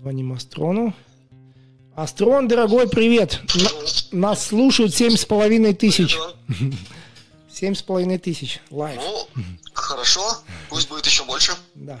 Звоним Астрону. Астрон, дорогой, привет. На- нас слушают семь с половиной тысяч. Семь с половиной тысяч. Лайв. Ну, хорошо, пусть будет еще больше. Да.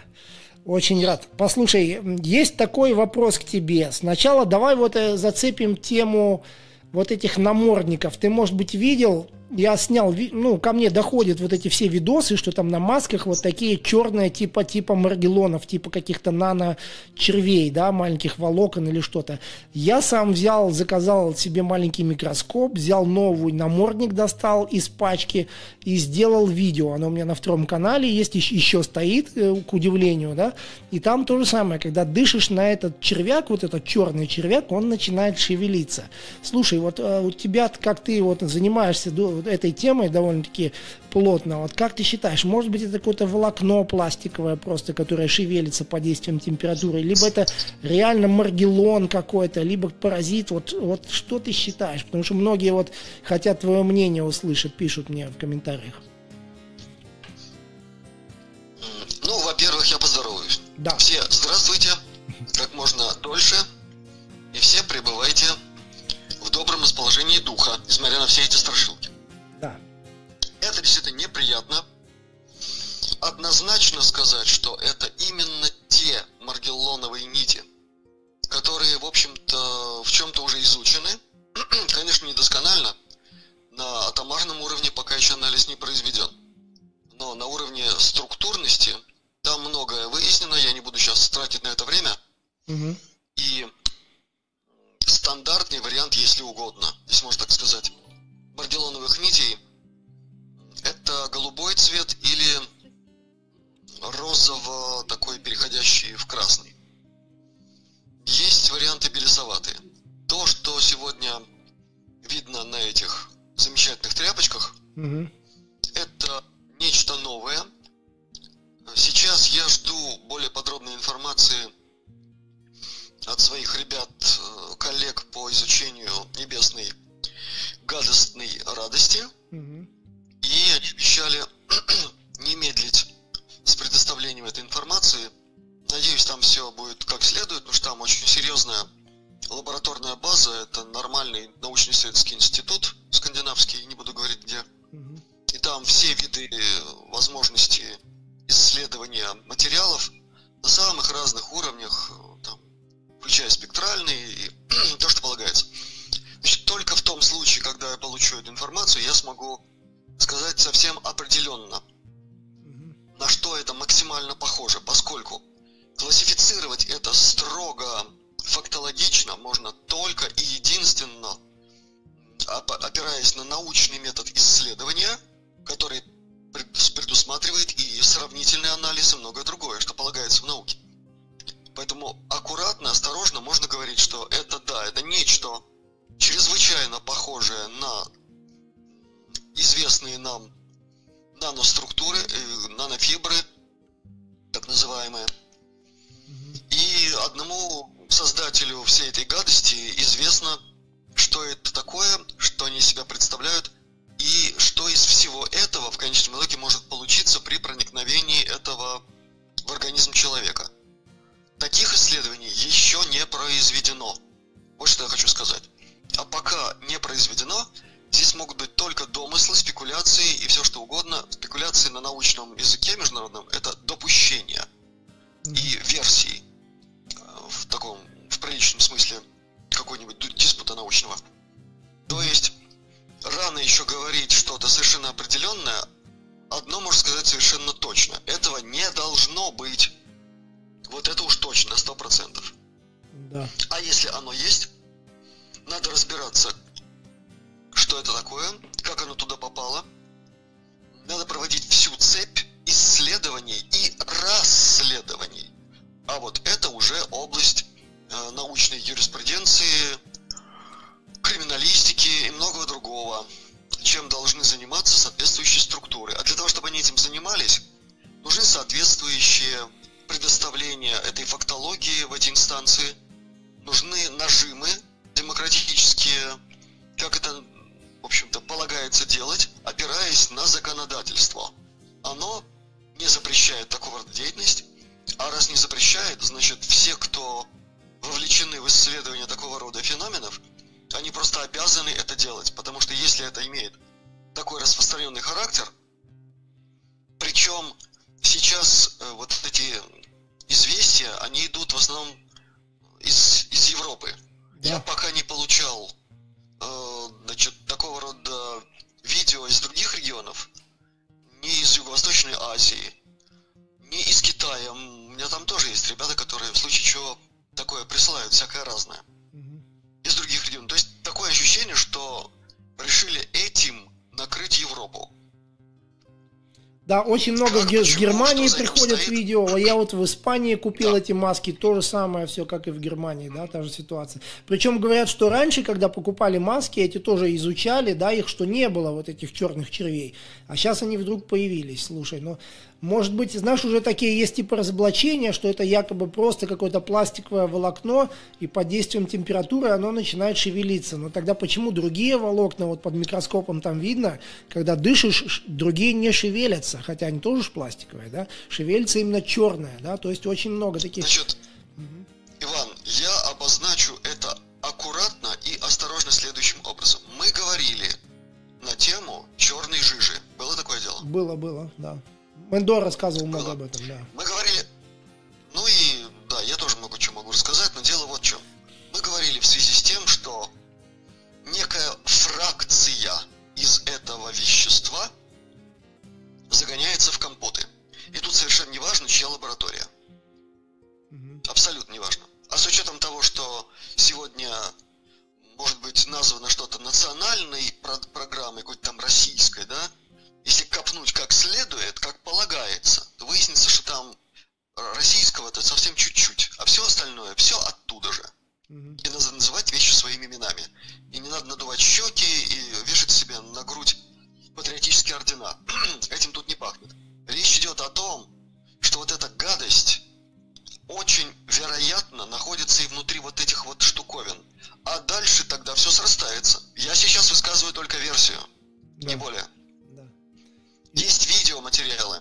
Очень рад. Послушай, есть такой вопрос к тебе. Сначала давай вот э, зацепим тему вот этих намордников. Ты, может быть, видел я снял, ну, ко мне доходят вот эти все видосы, что там на масках вот такие черные типа, типа маргелонов, типа каких-то нано-червей, да, маленьких волокон или что-то. Я сам взял, заказал себе маленький микроскоп, взял новый намордник, достал из пачки и сделал видео. Оно у меня на втором канале есть, еще стоит, э, к удивлению, да, и там то же самое, когда дышишь на этот червяк, вот этот черный червяк, он начинает шевелиться. Слушай, вот э, у тебя, как ты вот занимаешься этой темой довольно-таки плотно. Вот как ты считаешь, может быть, это какое-то волокно пластиковое просто, которое шевелится под действием температуры, либо это реально маргелон какой-то, либо паразит, вот, вот что ты считаешь? Потому что многие вот хотят твое мнение услышать, пишут мне в комментариях. Ну, во-первых, я поздороваюсь. Да. Все здравствуйте, как можно дольше, и все пребывайте в добром расположении духа, несмотря на все эти страшилки. Это действительно неприятно. Однозначно сказать, что это именно те маргеллоновые нити, которые, в общем-то, в чем-то уже изучены, конечно, недосконально, на атомарном уровне пока еще анализ не произведен. Но на уровне структурности там многое выяснено, я не буду сейчас тратить на это время. Угу. И стандартный вариант, если угодно, если можно так сказать, маргелоновых нитей это голубой цвет или розово такой переходящий в красный. Есть варианты белесоватые. То, что сегодня видно на этих замечательных тряпочках, угу. это нечто новое. Сейчас я жду более подробной информации от своих ребят, э, коллег по изучению небесной гадостной радости. Угу. И они обещали не медлить с предоставлением этой информации. Надеюсь, там все будет как следует, потому что там очень серьезная лабораторная база. Это нормальный научно-исследовательский институт скандинавский, не буду говорить где. Угу. И там все виды возможности исследования материалов на самых разных уровнях, там, включая спектральный и то, что полагается. Значит, только в том случае, когда я получу эту информацию, я смогу сказать совсем определенно, на что это максимально похоже, поскольку классифицировать это строго фактологично можно только и единственно опираясь на научный метод исследования, который предусматривает и сравнительный анализ и многое другое, что полагается в науке. Поэтому аккуратно, осторожно можно говорить, что это да, это нечто чрезвычайно похожее на известные нам наноструктуры, э, нанофибры, так называемые. И одному создателю всей этой гадости известно, что это такое, что они себя представляют, и что из всего этого в конечном итоге может получиться при проникновении этого в организм человека. Таких исследований еще не произведено. Вот что я хочу сказать. А пока не произведено, здесь могут быть только домыслы, спекуляции и все что угодно. Спекуляции на научном языке международном – это допущения и версии э, в таком, в приличном смысле какой-нибудь диспута научного. То есть рано еще говорить что-то совершенно определенное, одно можно сказать совершенно точно. Этого не должно быть. Вот это уж точно, сто процентов. Да. А если оно есть, надо разбираться, что это такое, как оно туда попало. Надо проводить всю цепь исследований и расследований. А вот это уже область э, научной юриспруденции, криминалистики и многого другого, чем должны заниматься соответствующие структуры. А для того, чтобы они этим занимались, нужны соответствующие предоставления этой фактологии в эти инстанции, нужны нажимы демократические, как это, в общем-то, полагается делать, опираясь на законодательство. Оно не запрещает такого рода деятельность, а раз не запрещает, значит, все, кто посвящены в исследование такого рода феноменов, они просто обязаны это делать, потому что если это имеет такой распространенный характер, причем сейчас э, вот эти известия, они идут в основном из, из Европы. Да. Я пока не получал э, значит, такого рода видео из других регионов, ни из Юго-Восточной Азии, ни из Китая. У меня там тоже есть ребята, которые в случае чего такое присылают, всякое разное. Из других регионов. То есть такое ощущение, что решили этим накрыть Европу. Да, очень много как, в, в Германии приходят стоит? видео. Я вот в Испании купил да. эти маски, то же самое все, как и в Германии, да, та же ситуация. Причем говорят, что раньше, когда покупали маски, эти тоже изучали, да, их, что не было вот этих черных червей. А сейчас они вдруг появились. Слушай, ну может быть, знаешь, уже такие есть типа разоблачения, что это якобы просто какое-то пластиковое волокно, и под действием температуры оно начинает шевелиться. Но тогда почему другие волокна, вот под микроскопом там видно, когда дышишь, другие не шевелятся, хотя они тоже ж пластиковые, да, шевелится именно черное, да, то есть очень много таких... Значит, Иван, я обозначу это аккуратно и осторожно следующим образом. Мы говорили на тему черной жижи. Было такое дело? Было, было, да. Мендо рассказывал много об этом, да. Мы говорили, ну и да, я тоже много чего могу рассказать, но дело вот в чем. Мы говорили в связи с тем, что некая фракция из этого вещества загоняется в компоты. И тут совершенно не важно, чья лаборатория. Абсолютно не важно. А с учетом того, что сегодня может быть названо что-то национальной программой, какой-то там российской, да, если копнуть как следует, как полагается, то выяснится, что там российского-то совсем чуть-чуть, а все остальное, все оттуда же. И надо называть вещи своими именами. И не надо надувать щеки и вешать себе на грудь патриотические ордена. Этим тут не пахнет. Речь идет о том, что вот эта гадость очень вероятно находится и внутри вот этих вот штуковин. А дальше тогда все срастается. Я сейчас высказываю только версию, да. не более. Есть видеоматериалы,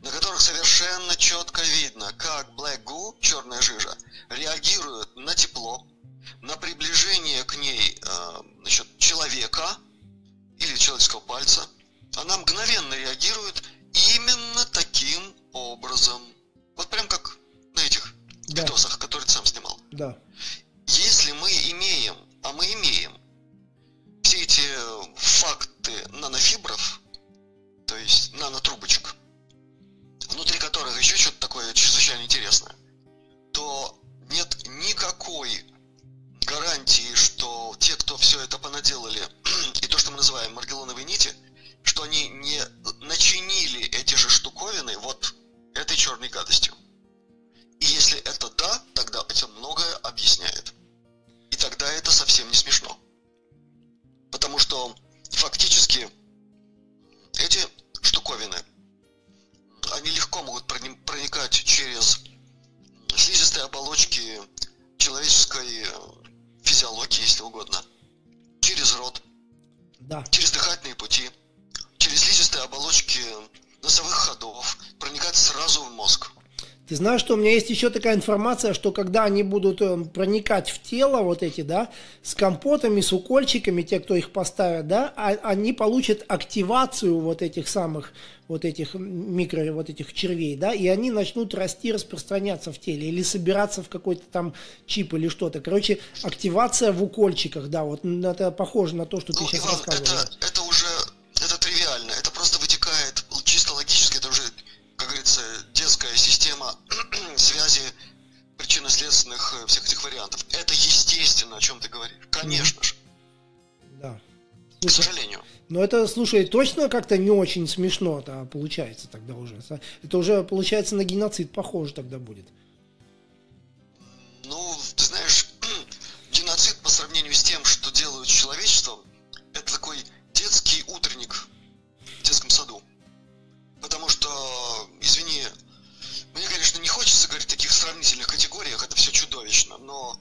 на которых совершенно четко видно, как Black Goo, черная жижа, реагирует на тепло, на приближение к ней э, значит, человека или человеческого пальца. Она мгновенно реагирует именно таким образом. Вот прям как на этих да. видосах, которые ты сам снимал. Да. Если мы имеем, а мы имеем, все эти факты нанофибров, то есть нанотрубочек, внутри которых еще что-то такое чрезвычайно интересное, то нет никакой гарантии, что те, кто все это понаделали, и то, что мы называем маргелоновые нити, что они не начинили эти же штуковины вот этой черной гадостью. И если это да, тогда это многое объясняет. И тогда это совсем не смешно. Потому что фактически эти штуковины, они легко могут проникать через слизистые оболочки человеческой э, физиологии, если угодно, через рот, да. через дыхательные пути, через слизистые оболочки носовых ходов, проникать сразу в мозг. Ты знаешь, что у меня есть еще такая информация, что когда они будут э, проникать в тело, вот эти, да, с компотами, с укольчиками, те, кто их поставят, да, а, они получат активацию вот этих самых, вот этих микро, вот этих червей, да, и они начнут расти, распространяться в теле или собираться в какой-то там чип или что-то. Короче, активация в укольчиках, да, вот это похоже на то, что ну, ты сейчас Иван, рассказывал. Это, это причинно-следственных э, всех этих вариантов. Это естественно, о чем ты говоришь. Конечно же. Да. К сожалению. Но это, слушай, точно как-то не очень смешно -то получается тогда уже. Это уже, получается, на геноцид похоже тогда будет. Ну, ты знаешь, геноцид по сравнению с тем, что делают с человечеством, это такой детский утренник в детском саду. Потому что, извини, мне, конечно, не хочется говорить сравнительных категориях, это все чудовищно, но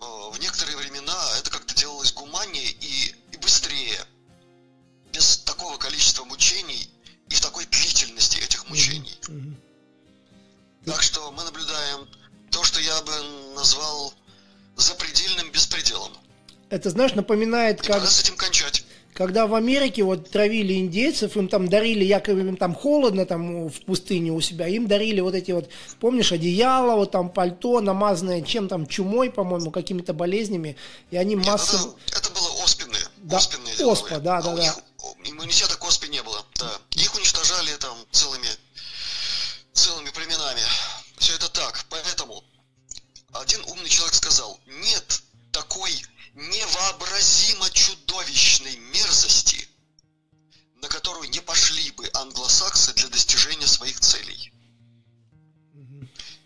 э, в некоторые времена это как-то делалось гуманнее и, и быстрее, без такого количества мучений и в такой длительности этих мучений. Так что мы наблюдаем то, что я бы назвал запредельным беспределом. Это, знаешь, напоминает, И как... с этим кончать. Когда в Америке вот травили индейцев, им там дарили, якобы им там холодно там в пустыне у себя, им дарили вот эти вот, помнишь, одеяло, вот там пальто, намазанное чем там, чумой, по-моему, какими-то болезнями, и они Нет, массово... это, это было оспенные. Да, оспенные оспа, да, А да, у да. них иммунитета к оспе не было. Да. Их уничтожали там целыми, целыми племенами. Все это так. Поэтому один умный человек сказал, нет такой невообразимо чудовищной мерзости, на которую не пошли бы англосаксы для достижения своих целей.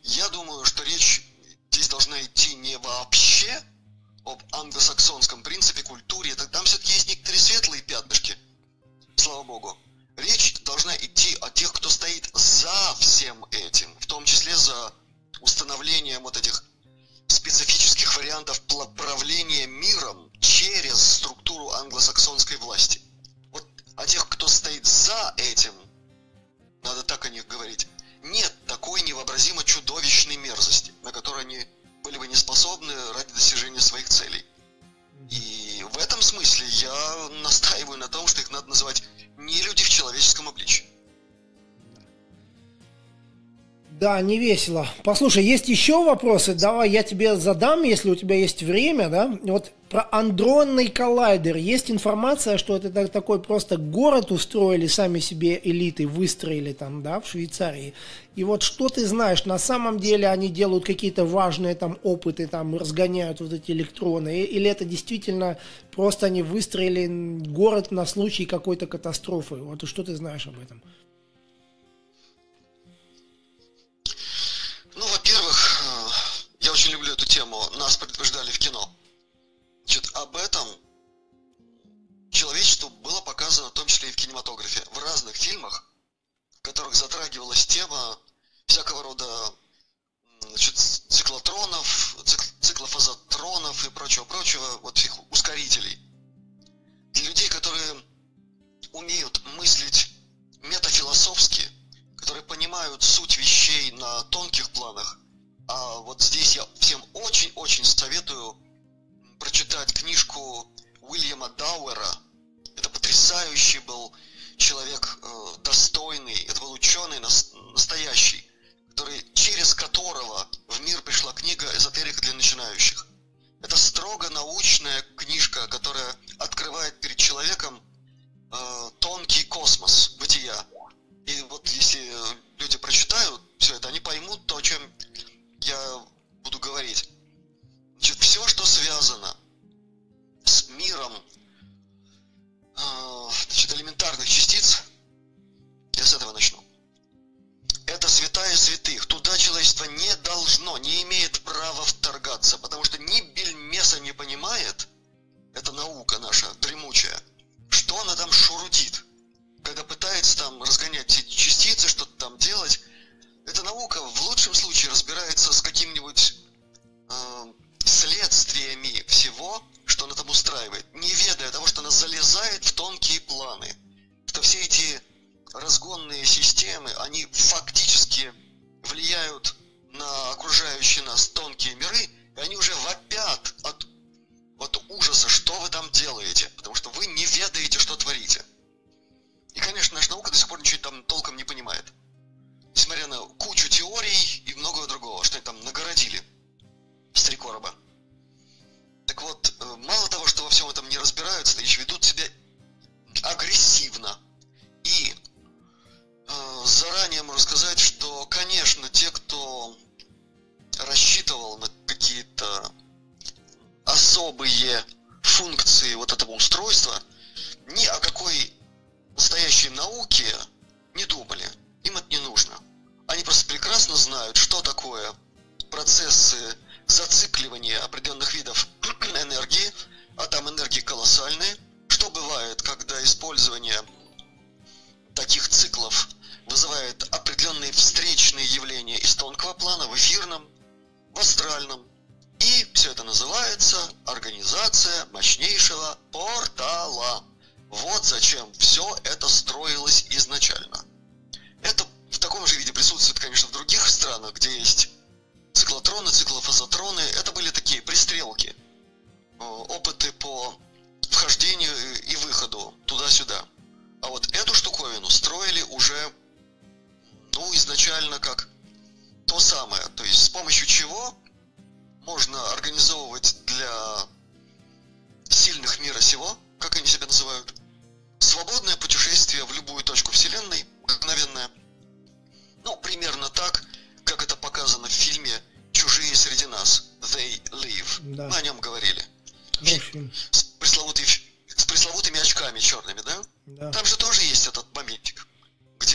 Я думаю, что речь здесь должна идти не вообще об англосаксонском принципе, культуре. Там все-таки есть некоторые светлые пятнышки, слава богу. Речь должна идти о тех, кто стоит за всем этим, в том числе за установлением вот этих специфических вариантов правления миром через структуру англосаксонской власти. Вот о тех, кто стоит за этим, надо так о них говорить, нет такой невообразимо чудовищной мерзости, на которую они были бы не способны ради достижения своих целей. И в этом смысле я настаиваю на том, что их надо называть не люди в человеческом обличии. Да, не весело. Послушай, есть еще вопросы? Давай я тебе задам, если у тебя есть время, да? Вот про андронный коллайдер. Есть информация, что это так- такой просто город устроили сами себе элиты, выстроили там, да, в Швейцарии. И вот что ты знаешь, на самом деле они делают какие-то важные там опыты, там разгоняют вот эти электроны, или это действительно просто они выстроили город на случай какой-то катастрофы? Вот что ты знаешь об этом? Человечеству было показано, в том числе и в кинематографе, в разных фильмах, в которых затрагивалась тема всякого рода значит, циклотронов, цик- циклофазотронов и прочего-прочего, вот всех ускорителей. Для людей, которые умеют мыслить метафилософски, которые понимают суть вещей на тонких планах. А вот здесь я всем очень-очень советую прочитать книжку Уильяма Дауэра. Это потрясающий был человек, э, достойный, это был ученый нас- настоящий, который, через которого в мир пришла книга «Эзотерика для начинающих». Это строго научная книжка, которая открывает перед человеком э, тонкий космос бытия. И вот если люди прочитают все это, они поймут то, о чем я буду говорить. Значит, все, что связано с миром значит, элементарных частиц, я с этого начну. Это святая святых. Туда человечество не должно, не имеет права вторгаться, потому что ни бельмеса не понимает, это наука наша, дремучая, что она там шурудит когда пытается там разгонять эти частицы, что-то там делать, эта наука в лучшем случае разбирается с какими-нибудь э, следствиями всего, что она там устраивает, не ведая того, что она залезает в тонкие планы. Что все эти разгонные системы, они фактически влияют на окружающие нас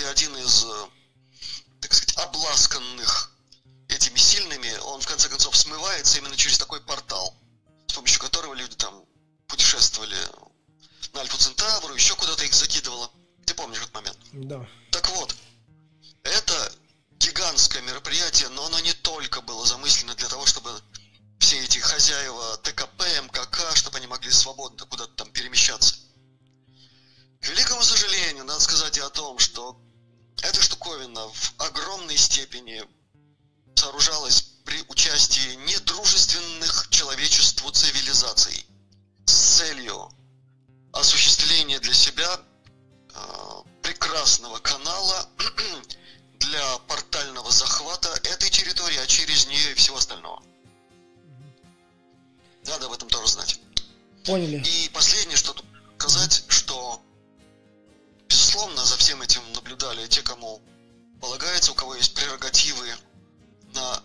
где один из, э, так сказать, обласканных этими сильными, он в конце концов смывается именно через такой портал, с помощью которого люди там путешествовали на Альфу Центавру, еще куда-то их закидывало. Ты помнишь этот момент? Да. Так вот, это гигантское мероприятие, но оно не только было замыслено для того, чтобы все эти хозяева ТКП, МКК, чтобы они могли свободно куда-то там перемещаться. К великому сожалению, надо сказать и о том, что эта штуковина в огромной степени сооружалась при участии недружественных человечеству цивилизаций с целью осуществления для себя э, прекрасного канала для портального захвата этой территории, а через нее и всего остального. Надо об этом тоже знать. Поняли. И последнее, что сказать, что безусловно за всем этим наблюдали те, кому полагается, у кого есть прерогативы на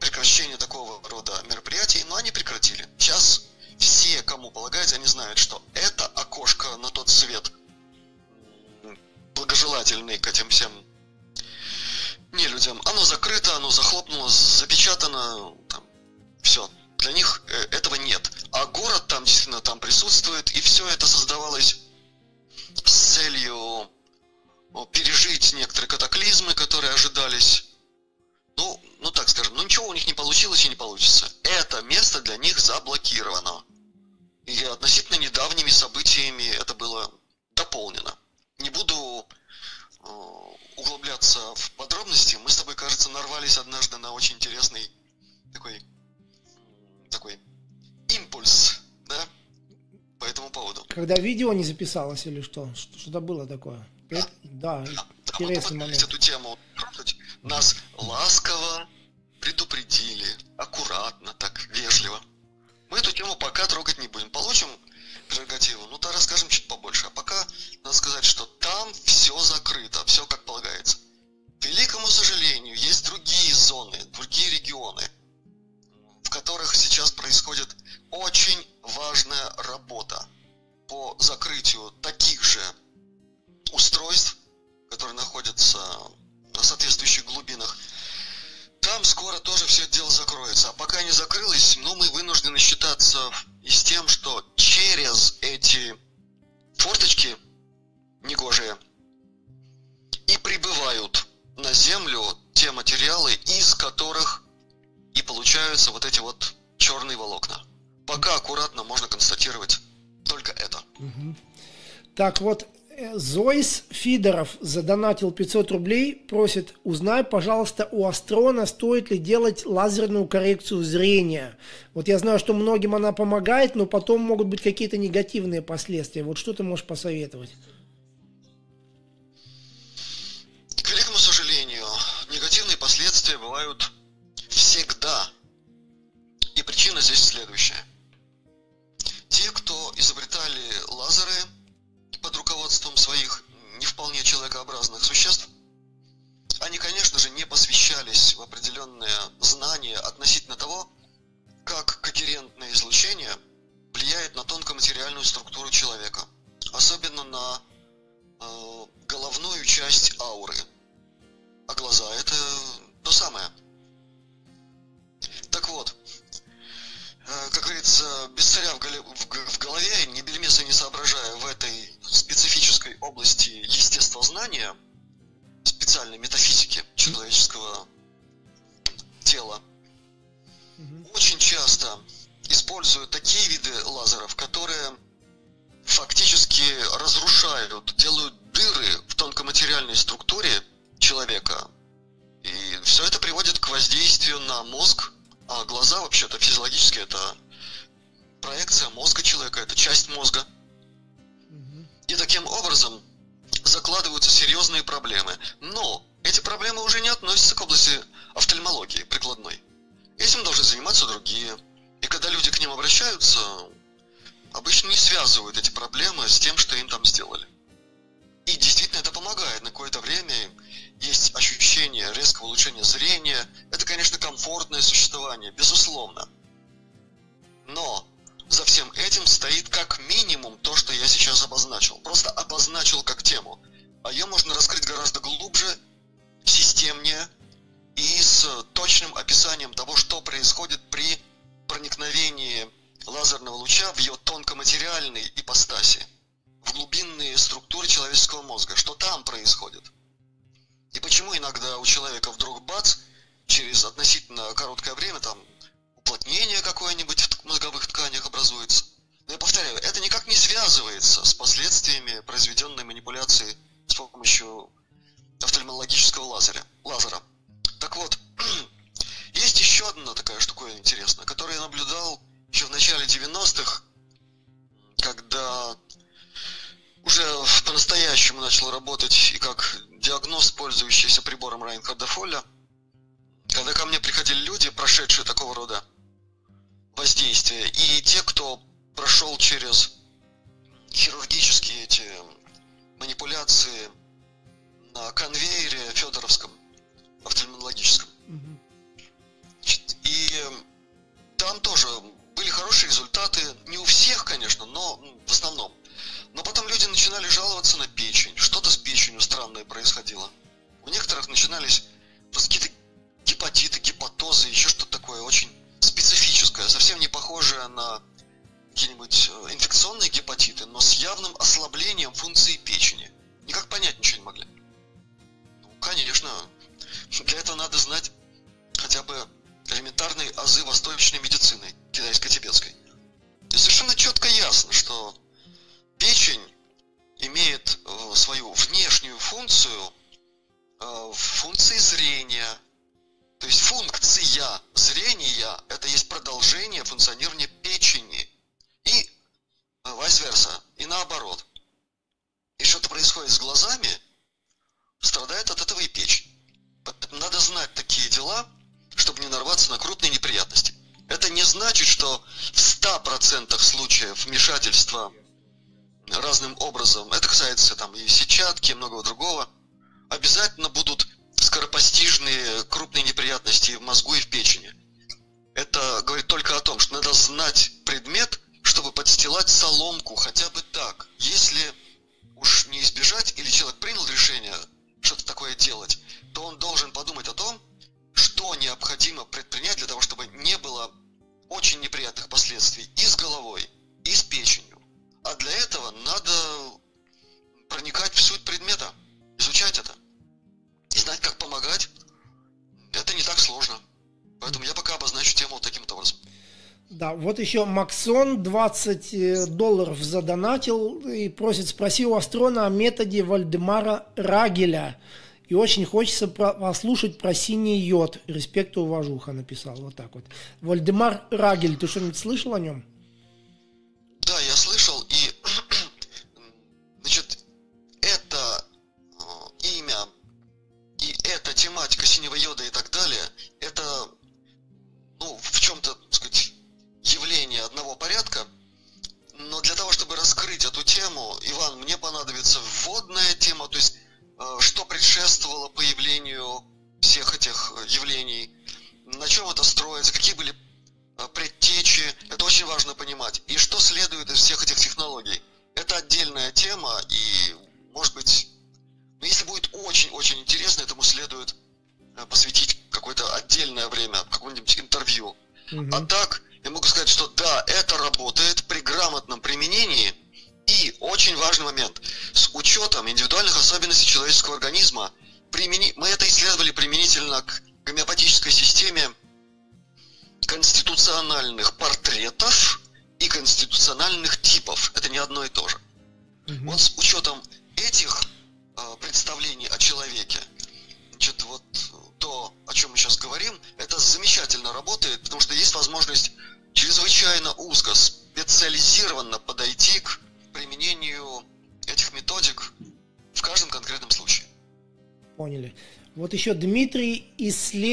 прекращение такого рода мероприятий, но они прекратили. Сейчас все, кому полагается, они знают, что это окошко на тот свет благожелательный к этим всем не людям. Оно закрыто, оно захлопнулось, запечатано, там, все. Для них э, этого нет. А город там действительно там присутствует, и все это создавалось с целью пережить некоторые катаклизмы, которые ожидались. Ну, ну так скажем, ну ничего у них не получилось и не получится. Это место для них заблокировано. И относительно недавними событиями это было дополнено. Не буду э, углубляться в подробности. Мы с тобой, кажется, нарвались однажды на очень интересный такой, такой импульс, да, по этому поводу. Когда видео не записалось или что? Что-то было такое? Да, это, да, да интересный момент. эту тему нас ласково предупредили, аккуратно, так, вежливо. Мы эту тему пока трогать не будем. Получим прерогативу, ну то расскажем чуть побольше. А пока надо сказать, что там все закрыто, все как полагается. К великому сожалению, есть другие зоны, другие регионы, в которых сейчас происходит очень важная работа по закрытию таких же устройств, которые находятся на соответствующих глубинах. Там скоро тоже все это дело закроется. А пока не закрылось, ну, мы вынуждены считаться и с тем, что через эти форточки негожие и прибывают на Землю те материалы, из которых и получаются вот эти вот черные волокна. Пока аккуратно можно констатировать только это. Угу. Так вот, Зойс Фидоров задонатил 500 рублей, просит, узнай, пожалуйста, у Астрона, стоит ли делать лазерную коррекцию зрения. Вот я знаю, что многим она помогает, но потом могут быть какие-то негативные последствия. Вот что ты можешь посоветовать? К великому сожалению, негативные последствия бывают всегда. И причина здесь следующая. Те, кто изобретали лазеры – под руководством своих не вполне человекообразных существ, они, конечно же, не посвящались в определенные знания относительно того, как когерентное излучение влияет на тонкоматериальную структуру человека, особенно на э, головную часть ауры. А глаза это то самое. Так вот, Э, как говорится, без царя в, голове, ни бельмеса не соображая в этой специфической области естествознания, специальной метафизики человеческого тела, угу. очень часто используют такие виды лазеров, которые фактически разрушают, делают дыры в тонкоматериальной структуре человека. И все это приводит к воздействию на мозг, а глаза вообще-то физиологически это проекция мозга человека, это часть мозга. И таким образом закладываются серьезные проблемы. Но эти проблемы уже не относятся к области офтальмологии прикладной. Этим должны заниматься другие. И когда люди к ним обращаются, обычно не связывают эти проблемы с тем, что им там сделали. И действительно это помогает на какое-то время. Есть ощущение резкого улучшения зрения. Это, конечно, комфортное существование, безусловно. Но за всем этим стоит как минимум то, что я сейчас обозначил. Просто обозначил как тему. А ее можно раскрыть гораздо глубже, системнее и с точным описанием того, что происходит при проникновении лазерного луча в ее тонкоматериальной ипостаси, в глубинные структуры человеческого мозга, что там происходит. И почему иногда у человека вдруг бац, через относительно короткое время, там, уплотнение какое-нибудь в мозговых тканях образуется. Но я повторяю, это никак не связывается с последствиями произведенной манипуляции с помощью офтальмологического лазера. лазера. Так вот, есть еще одна такая штука интересная, которую я наблюдал еще в начале 90-х, когда уже по-настоящему начал работать и как диагноз, пользующийся прибором Райнхарда Фолля, когда ко мне приходили люди, прошедшие такого рода воздействия, и те, кто прошел через хирургические эти манипуляции на конвейере Федоровском, офтальмологическом. И там тоже были хорошие результаты, не у всех, конечно, но в основном. Но потом люди начинали жаловаться на печень, что-то с печенью странное происходило. У некоторых начинались какие-то гепатиты, гепатозы, еще что-то такое очень специфическое, совсем не похожее на какие-нибудь э, инфекционные гепатиты, но с явным ослаблением функции печени. Никак понять ничего не могли. Ну, конечно, для этого надо знать хотя бы элементарные азы восточной медицины, китайско-тибетской. И совершенно четко ясно, что печень имеет э, свою внешнюю функцию э, функции зрения. То есть функция зрения – это есть продолжение функционирования печени. И э, vice versa, и наоборот. И что-то происходит с глазами, страдает от этого и печень. Надо знать такие дела, чтобы не нарваться на крупные неприятности. Это не значит, что в 100% случаев вмешательства разным образом, это касается там и сетчатки, и многого другого, обязательно будут скоропостижные крупные неприятности в мозгу и в печени. Это говорит только о том, что надо знать предмет, чтобы подстилать соломку хотя бы так. Если уж не избежать, или человек принял решение что-то такое делать, то он должен подумать о том, что необходимо предпринять для того, чтобы не было очень неприятных последствий и с головой, и с печенью. А для этого надо проникать в суть предмета, изучать это. Знать, как помогать, это не так сложно. Поэтому я пока обозначу тему вот таким образом. Да, вот еще Максон 20 э, долларов задонатил и просит, спроси у Астрона о методе Вальдемара Рагеля. И очень хочется послушать про синий йод. Респект и уважуха написал. Вот так вот. Вальдемар Рагель, ты что-нибудь слышал о нем?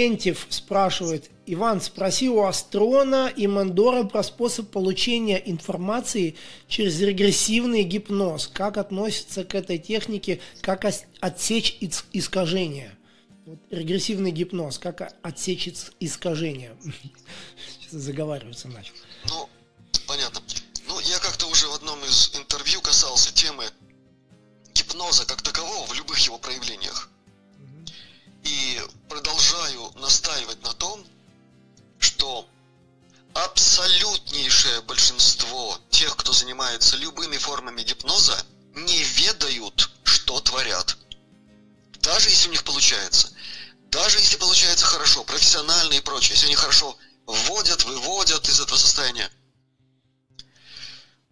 Ислентьев спрашивает. Иван, спроси у Астрона и Мандора про способ получения информации через регрессивный гипноз. Как относится к этой технике, как отсечь искажения? Вот регрессивный гипноз, как отсечь искажения? Заговариваться начал. Ну, понятно. Ну, я как-то уже в одном из интервью касался темы гипноза как такового в любых его проявлениях. И продолжаю настаивать на том, что абсолютнейшее большинство тех, кто занимается любыми формами гипноза, не ведают, что творят. Даже если у них получается. Даже если получается хорошо, профессионально и прочее, если они хорошо вводят, выводят из этого состояния.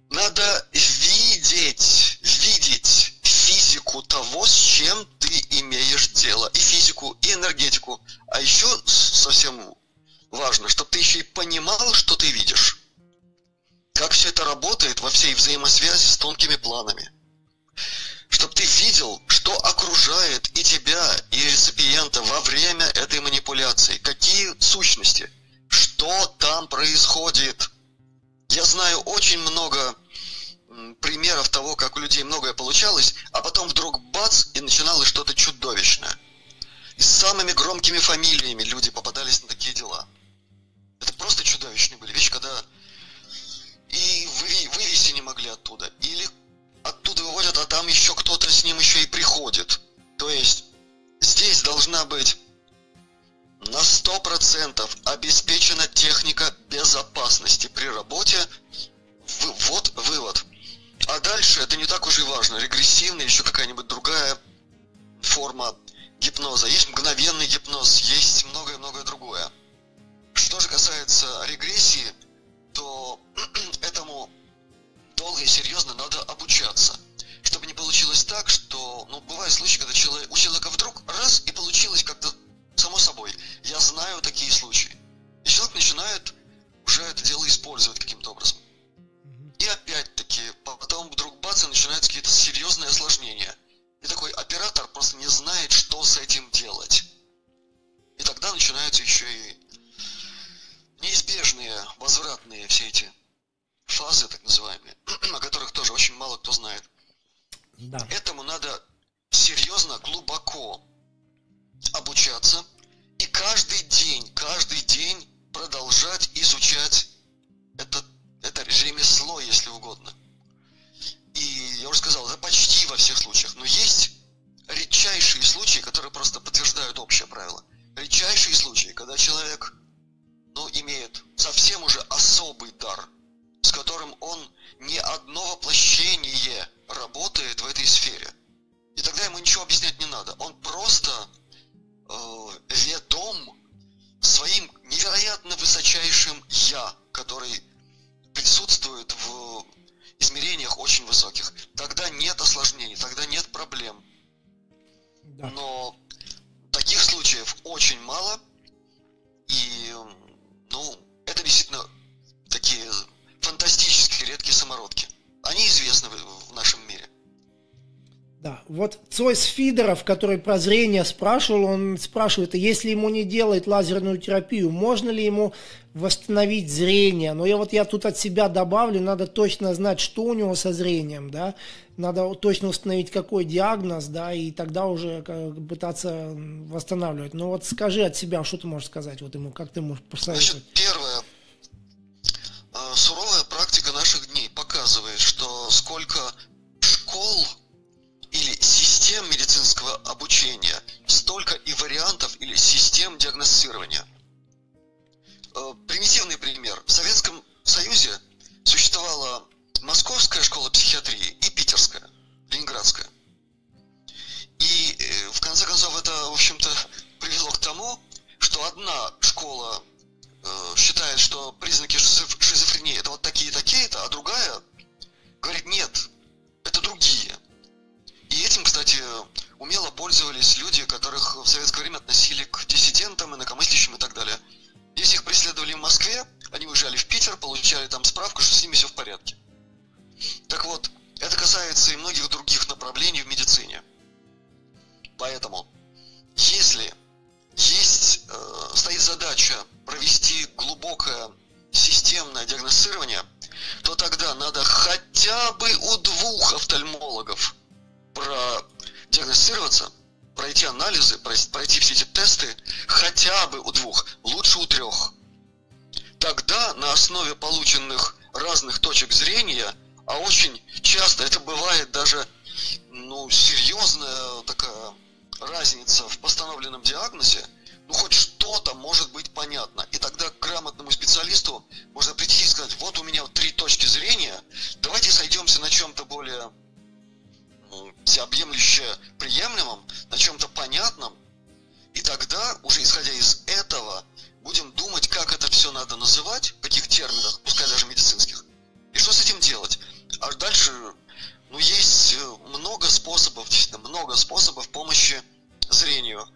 Надо видеть, видеть физику того, с чем ты имеешь дело. И физику, и энергетику. А еще совсем важно, чтобы ты еще и понимал, что ты видишь. Как все это работает во всей взаимосвязи с тонкими планами. Чтобы ты видел, что окружает и тебя, и реципиента во время этой манипуляции. Какие сущности, что там происходит. Я знаю очень много примеров того, как у людей многое получалось, а потом вдруг бац, и начиналось что-то чудовищное. И с самыми громкими фамилиями люди попадались на такие дела. Это просто чудовищные были вещи, когда и вывести не могли оттуда. Или оттуда выводят, а там еще кто-то с ним еще и приходит. То есть здесь должна быть на 100% обеспечена техника безопасности при работе. Вот вывод. А дальше это не так уж и важно. Регрессивная, еще какая-нибудь другая форма гипноза. Есть мгновенный гипноз, есть многое-многое другое. Что же касается регрессии, то этому долго и серьезно надо обучаться. Чтобы не получилось так, что, ну, бывают случаи, когда человек, у человека вдруг раз и получилось как-то само собой. Я знаю такие случаи. И человек начинает уже это дело использовать Цойс Фидеров, который про зрение спрашивал, он спрашивает, если ему не делать лазерную терапию, можно ли ему восстановить зрение? Но я вот я тут от себя добавлю, надо точно знать, что у него со зрением, да, надо точно установить, какой диагноз, да, и тогда уже пытаться восстанавливать. Но вот скажи от себя, что ты можешь сказать вот ему, как ты можешь посоветовать? Значит, первое, систем медицинского обучения, столько и вариантов или систем диагностирования. Э, примитивный пример. В Советском Союзе существовала Московская школа психиатрии и Питерская, Ленинградская. И э, в конце концов это, в общем-то, привело к тому, что одна школа э, считает, что признаки шизофрении это вот такие-такие-то, а другая говорит, нет, это другие. И этим, кстати, умело пользовались люди, которых в советское время относили к диссидентам, инакомыслящим и так далее. Если их преследовали в Москве, они уезжали в Питер, получали там справку, что с ними все в порядке. Так вот, это касается и многих других направлений в медицине. Поэтому, если есть, э, стоит задача провести глубокое системное диагностирование, то тогда надо хотя бы у двух офтальмологов продиагностироваться, пройти анализы, пройти все эти тесты, хотя бы у двух, лучше у трех. Тогда на основе полученных разных точек зрения, а очень часто это бывает даже ну, серьезная такая разница в постановленном диагнозе, ну хоть что-то может быть понятно. И тогда к грамотному специалисту можно прийти и сказать, вот у меня три точки зрения, давайте сойдемся на чем-то более всеобъемлюще приемлемом, на чем-то понятном, и тогда, уже исходя из этого, будем думать, как это все надо называть, в каких терминах, пускай даже медицинских, и что с этим делать. А дальше, ну, есть э, много способов, действительно, много способов помощи зрению.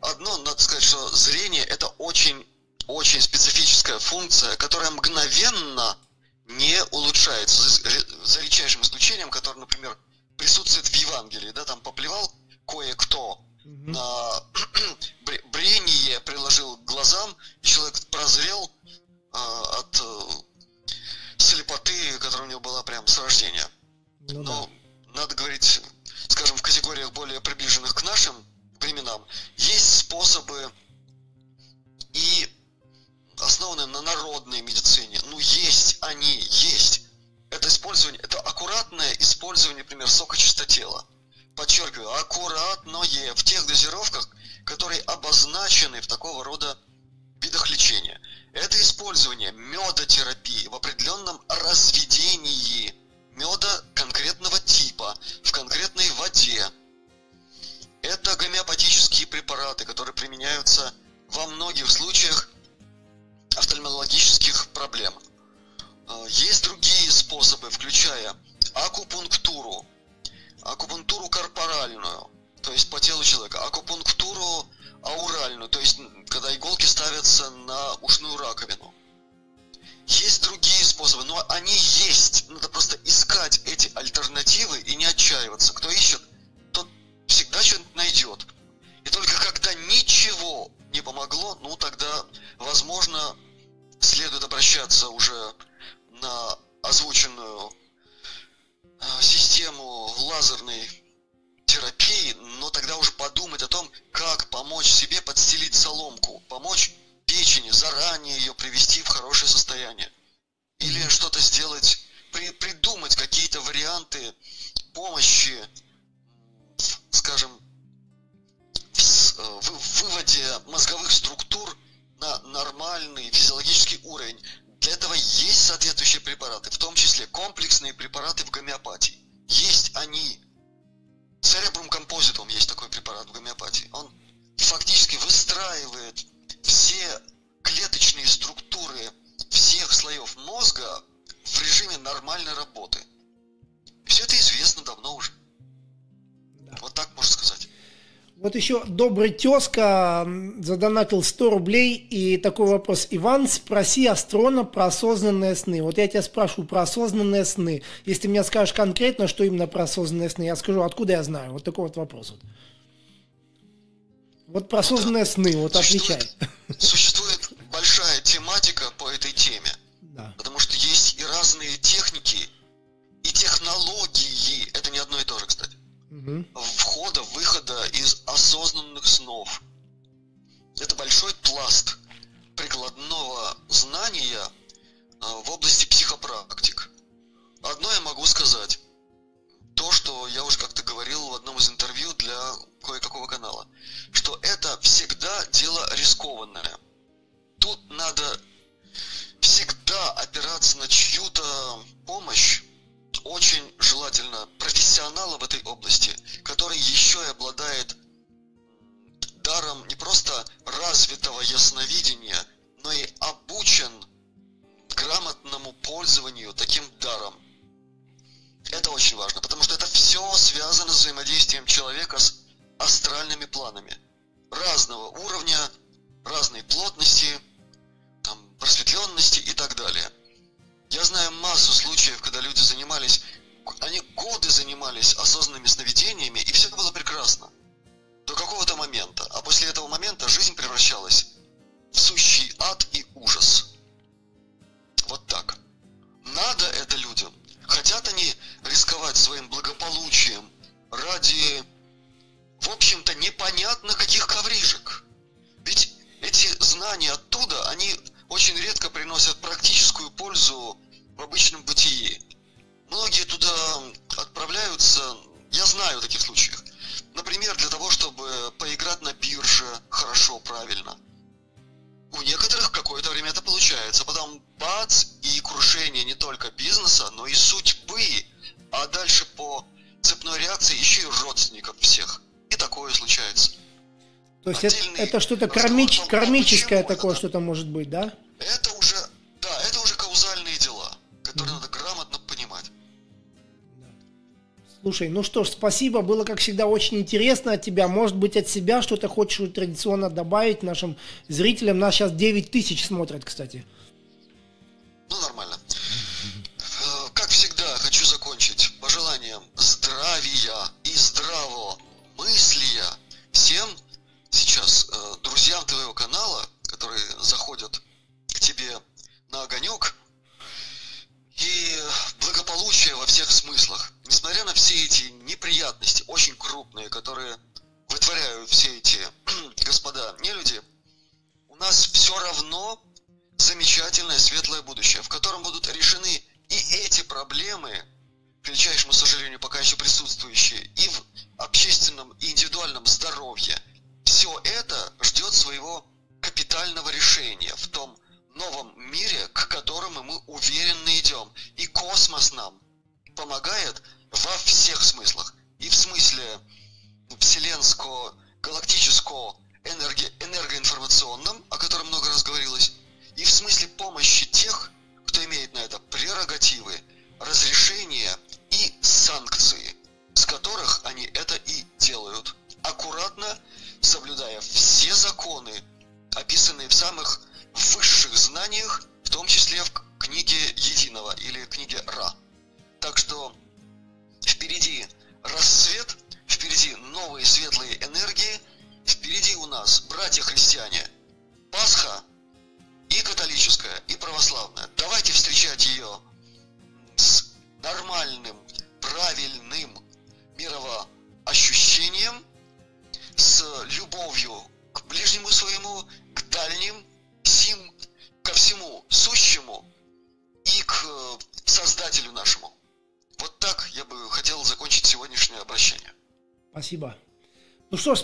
Одно, надо сказать, что зрение – это очень, очень специфическая функция, которая мгновенно не улучшается, за редчайшим исключением, которое, например, Евангелии, да, там поплевал кое-кто mm-hmm. на брение приложил к глазам, и человек прозрел а, от а, слепоты, которая у него была прям с рождения. Ну, Но да. надо говорить, скажем, в категориях более приближенных к нашим временам, есть способы и основанные на народной медицине. Ну, есть они, есть. Это использование, это аккуратное использование, например, сокочистотела. Подчеркиваю, аккуратное в тех дозировках, которые обозначены в такого рода видах лечения. Это использование медотерапии в определенном разведении меда конкретного типа в конкретной воде – это гомеопатические препараты, которые применяются во многих случаях офтальмологических проблем. А, есть другие способы, включая акупунктуру, акупунктуру корпоральную, то есть по телу человека, акупунктуру ауральную, то есть когда иголки ставятся на ушную раковину. Есть другие способы, но они есть. Надо просто искать эти альтернативы и не отчаиваться. Кто ищет, всегда что-нибудь найдет. И только когда ничего не помогло, ну тогда, возможно, следует обращаться уже на озвученную систему лазерной терапии, но тогда уже подумать о том, как помочь себе подстелить соломку, помочь печени, заранее ее привести в хорошее состояние. Или что-то сделать, при, придумать какие-то варианты помощи скажем, э, в выводе мозговых структур на нормальный физиологический уровень. Для этого есть соответствующие препараты, в том числе комплексные препараты в гомеопатии. Есть они. Церебрум композитум есть такой препарат в гомеопатии. Он фактически выстраивает все клеточные структуры всех слоев мозга в режиме нормальной работы. Все это известно давно уже. Вот так можно сказать. Вот еще добрый тезка задонатил 100 рублей и такой вопрос. Иван, спроси Астрона про осознанные сны. Вот я тебя спрашиваю про осознанные сны. Если ты мне скажешь конкретно, что именно про осознанные сны, я скажу, откуда я знаю. Вот такой вот вопрос. Вот, вот про осознанные да. сны, вот существует, отвечай. Существует большая тематика по этой теме. Да. Потому что есть и разные техники, и технологии. Это не одно и то же, кстати угу. входа, выхода из осознанных снов. Это большой пласт прикладного знания а, в области психопрактик. Одно я могу сказать. То, что я уже как-то говорил в одном из интервью для кое-какого канала, что это всегда дело рискованное. Тут надо всегда опираться на чью-то помощь, очень желательно профессионала в этой области, который еще и обладает даром не просто развитого ясновидения, но и обучен грамотному пользованию таким даром. Это очень важно, потому что это все связано с взаимодействием человека с астральными планами разного уровня, разной плотности, там, просветления массу случаев, когда люди занимались, они годы занимались осознанными сновидениями, и все было прекрасно. До какого-то момента. А после этого момента жизнь превращалась в сущий ад и ужас. Вот так. Надо это людям. Хотят они рисковать своим благополучием ради, То есть это, это что-то кармич, кармическое такое что-то может быть, да? Это уже, да, это уже каузальные дела, которые mm. надо грамотно понимать. Слушай, ну что ж, спасибо, было как всегда очень интересно от тебя. Может быть от себя что-то хочешь традиционно добавить нашим зрителям? Нас сейчас 9 тысяч смотрят, кстати.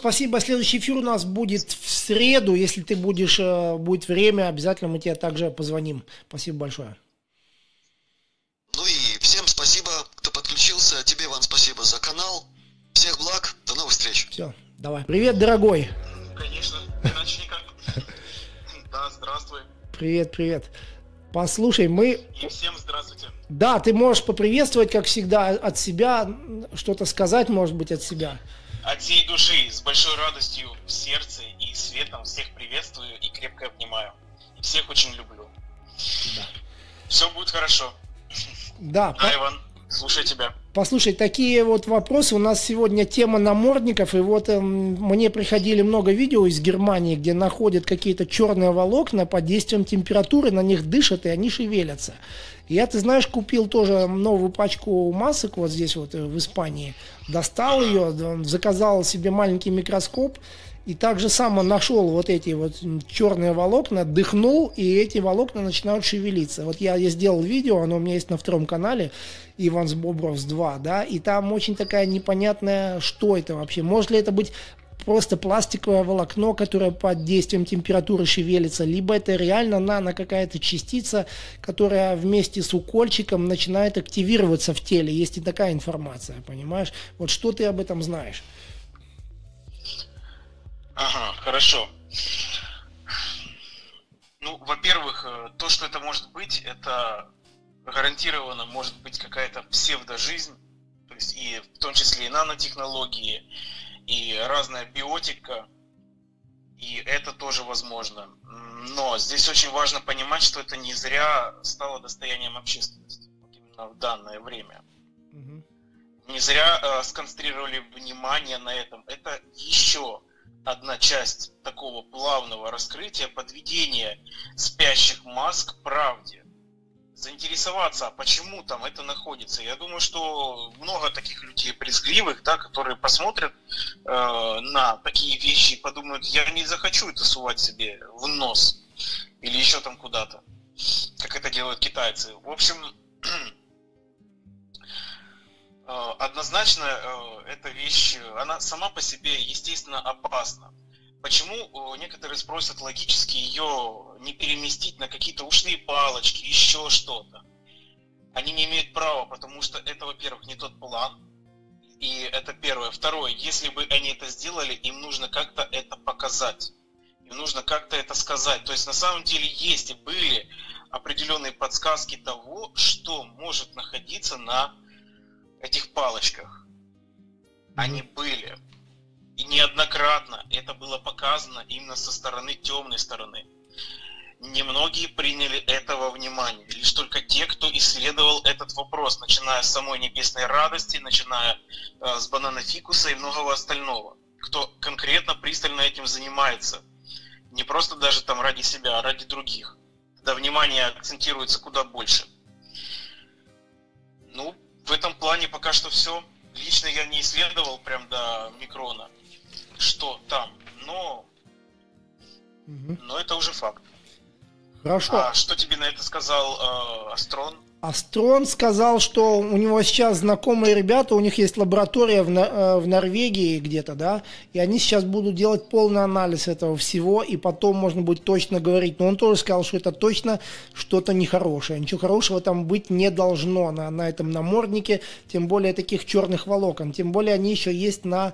Спасибо. Следующий эфир у нас будет в среду. Если ты будешь, э, будет время, обязательно мы тебе также позвоним. Спасибо большое. Ну и всем спасибо, кто подключился. Тебе, Иван, спасибо за канал. Всех благ. До новых встреч. Все. Давай. Привет, дорогой. Конечно, иначе никак. Да, здравствуй. Привет, привет. Послушай, мы... И всем здравствуйте. Да, ты можешь поприветствовать, как всегда, от себя, что-то сказать, может быть, от себя. От всей души, с большой радостью в сердце и светом всех приветствую и крепко обнимаю. И всех очень люблю. Да. Все будет хорошо. Да. Да, Иван, слушай тебя. Послушай, такие вот вопросы. У нас сегодня тема намордников, и вот э, мне приходили много видео из Германии, где находят какие-то черные волокна под действием температуры, на них дышат, и они шевелятся. Я, ты знаешь, купил тоже новую пачку масок вот здесь вот э, в Испании, достал ее, заказал себе маленький микроскоп, и так же само нашел вот эти вот черные волокна, дыхнул, и эти волокна начинают шевелиться. Вот я, я сделал видео, оно у меня есть на втором канале, Иванс Бобровс 2, да, и там очень такая непонятная, что это вообще. Может ли это быть просто пластиковое волокно, которое под действием температуры шевелится, либо это реально нано какая-то частица, которая вместе с укольчиком начинает активироваться в теле. Есть и такая информация, понимаешь? Вот что ты об этом знаешь? Ага, хорошо. Ну, во-первых, э, то, что это может быть, это гарантированно может быть какая-то псевдожизнь, то есть и в том числе и нанотехнологии, и разная биотика, и это тоже возможно. Но здесь очень важно понимать, что это не зря стало достоянием общественности. в данное время. Угу. Не зря э, сконцентрировали внимание на этом. Это еще одна часть такого плавного раскрытия, подведения спящих масс к правде. Заинтересоваться, а почему там это находится. Я думаю, что много таких людей брезгливых, да, которые посмотрят э, на такие вещи и подумают, я не захочу это сувать себе в нос или еще там куда-то, как это делают китайцы. В общем, Э, однозначно э, эта вещь, она сама по себе, естественно, опасна. Почему э, некоторые спросят логически ее не переместить на какие-то ушные палочки, еще что-то? Они не имеют права, потому что это, во-первых, не тот план, и это первое. Второе, если бы они это сделали, им нужно как-то это показать. Им нужно как-то это сказать. То есть на самом деле есть и были определенные подсказки того, что может находиться на этих палочках. Они были. И неоднократно это было показано именно со стороны темной стороны. Немногие приняли этого внимания. Лишь только те, кто исследовал этот вопрос, начиная с самой небесной радости, начиная э, с банана фикуса и многого остального. Кто конкретно пристально этим занимается. Не просто даже там ради себя, а ради других. Тогда внимание акцентируется куда больше. Ну, в этом плане пока что все. Лично я не исследовал прям до микрона, что там, но, угу. но это уже факт. Хорошо. А что тебе на это сказал э, Астрон? Астрон сказал, что у него сейчас знакомые ребята, у них есть лаборатория в, э, в Норвегии где-то, да, и они сейчас будут делать полный анализ этого всего, и потом можно будет точно говорить. Но он тоже сказал, что это точно что-то нехорошее. Ничего хорошего там быть не должно на, на этом наморднике, тем более таких черных волокон. Тем более они еще есть на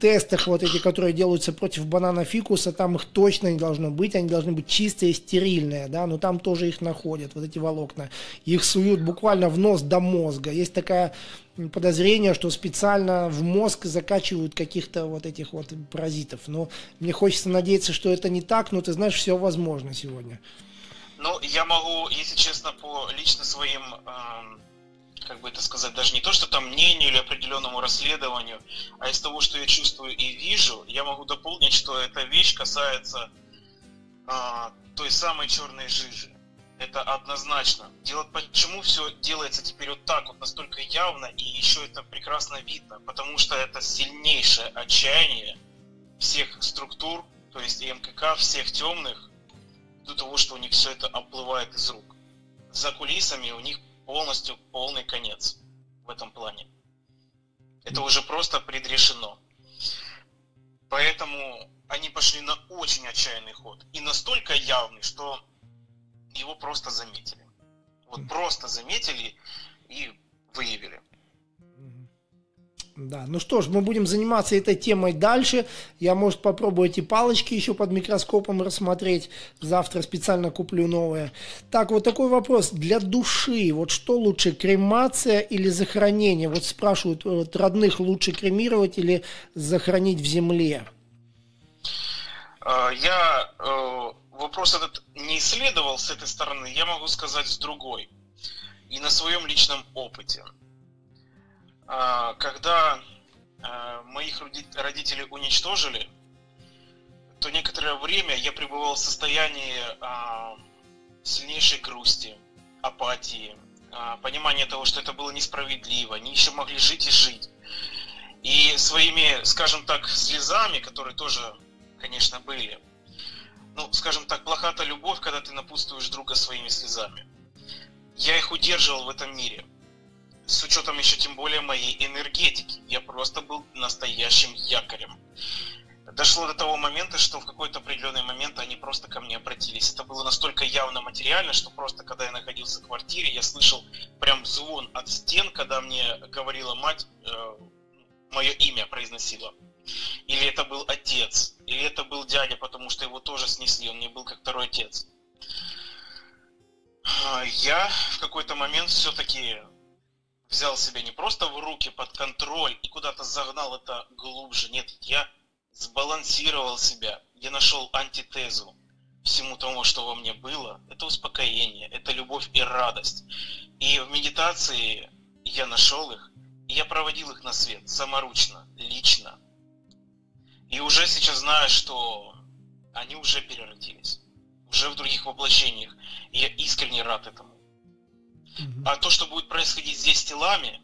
тестах вот эти, которые делаются против банана фикуса, там их точно не должно быть, они должны быть чистые, стерильные, да, но там тоже их находят, вот эти волокна. Их суют буквально в нос до мозга. Есть такое подозрение, что специально в мозг закачивают каких-то вот этих вот паразитов. Но мне хочется надеяться, что это не так, но ты знаешь, все возможно сегодня. Ну, я могу, если честно, по лично своим э как бы это сказать, даже не то, что там мнению или определенному расследованию, а из того, что я чувствую и вижу, я могу дополнить, что эта вещь касается а, той самой черной жижи. Это однозначно. Дело, почему все делается теперь вот так, вот настолько явно, и еще это прекрасно видно? Потому что это сильнейшее отчаяние всех структур, то есть и МКК, всех темных, до того, что у них все это оплывает из рук. За кулисами у них полностью полный конец в этом плане. Это уже просто предрешено. Поэтому они пошли на очень отчаянный ход. И настолько явный, что его просто заметили. Вот просто заметили и выявили. Да, ну что ж, мы будем заниматься этой темой дальше. Я, может, попробую эти палочки еще под микроскопом рассмотреть. Завтра специально куплю новые. Так, вот такой вопрос. Для души, вот что лучше, кремация или захоронение? Вот спрашивают, вот родных лучше кремировать или захоронить в земле? А, я э, вопрос этот не исследовал с этой стороны, я могу сказать с другой. И на своем личном опыте. А, когда а, моих родителей уничтожили, то некоторое время я пребывал в состоянии а, сильнейшей грусти, апатии, понимания того, что это было несправедливо, они еще могли жить и жить. И своими, скажем так, слезами, которые тоже, конечно, были, ну, скажем так, плохая любовь, когда ты напутствуешь друга своими слезами. Я их удерживал в этом мире – с учетом еще тем более моей энергетики. Я просто был настоящим якорем. Дошло до того момента, что в какой-то определенный момент они просто ко мне обратились. Это было настолько явно материально, что просто когда я находился в квартире, я слышал прям звон от стен, когда мне говорила мать, э, мое имя произносила. Или это был отец, или это был дядя, потому что его тоже снесли, он мне был как второй отец. А, я в какой-то момент все-таки взял себя не просто в руки под контроль и куда-то загнал это глубже. Нет, я сбалансировал себя. Я нашел антитезу всему тому, что во мне было. Это успокоение, это любовь и радость. И в медитации я нашел их, и я проводил их на свет саморучно, лично. И уже сейчас знаю, что они уже переродились, уже в других воплощениях. И я искренне рад этому. А то, что будет происходить здесь с телами,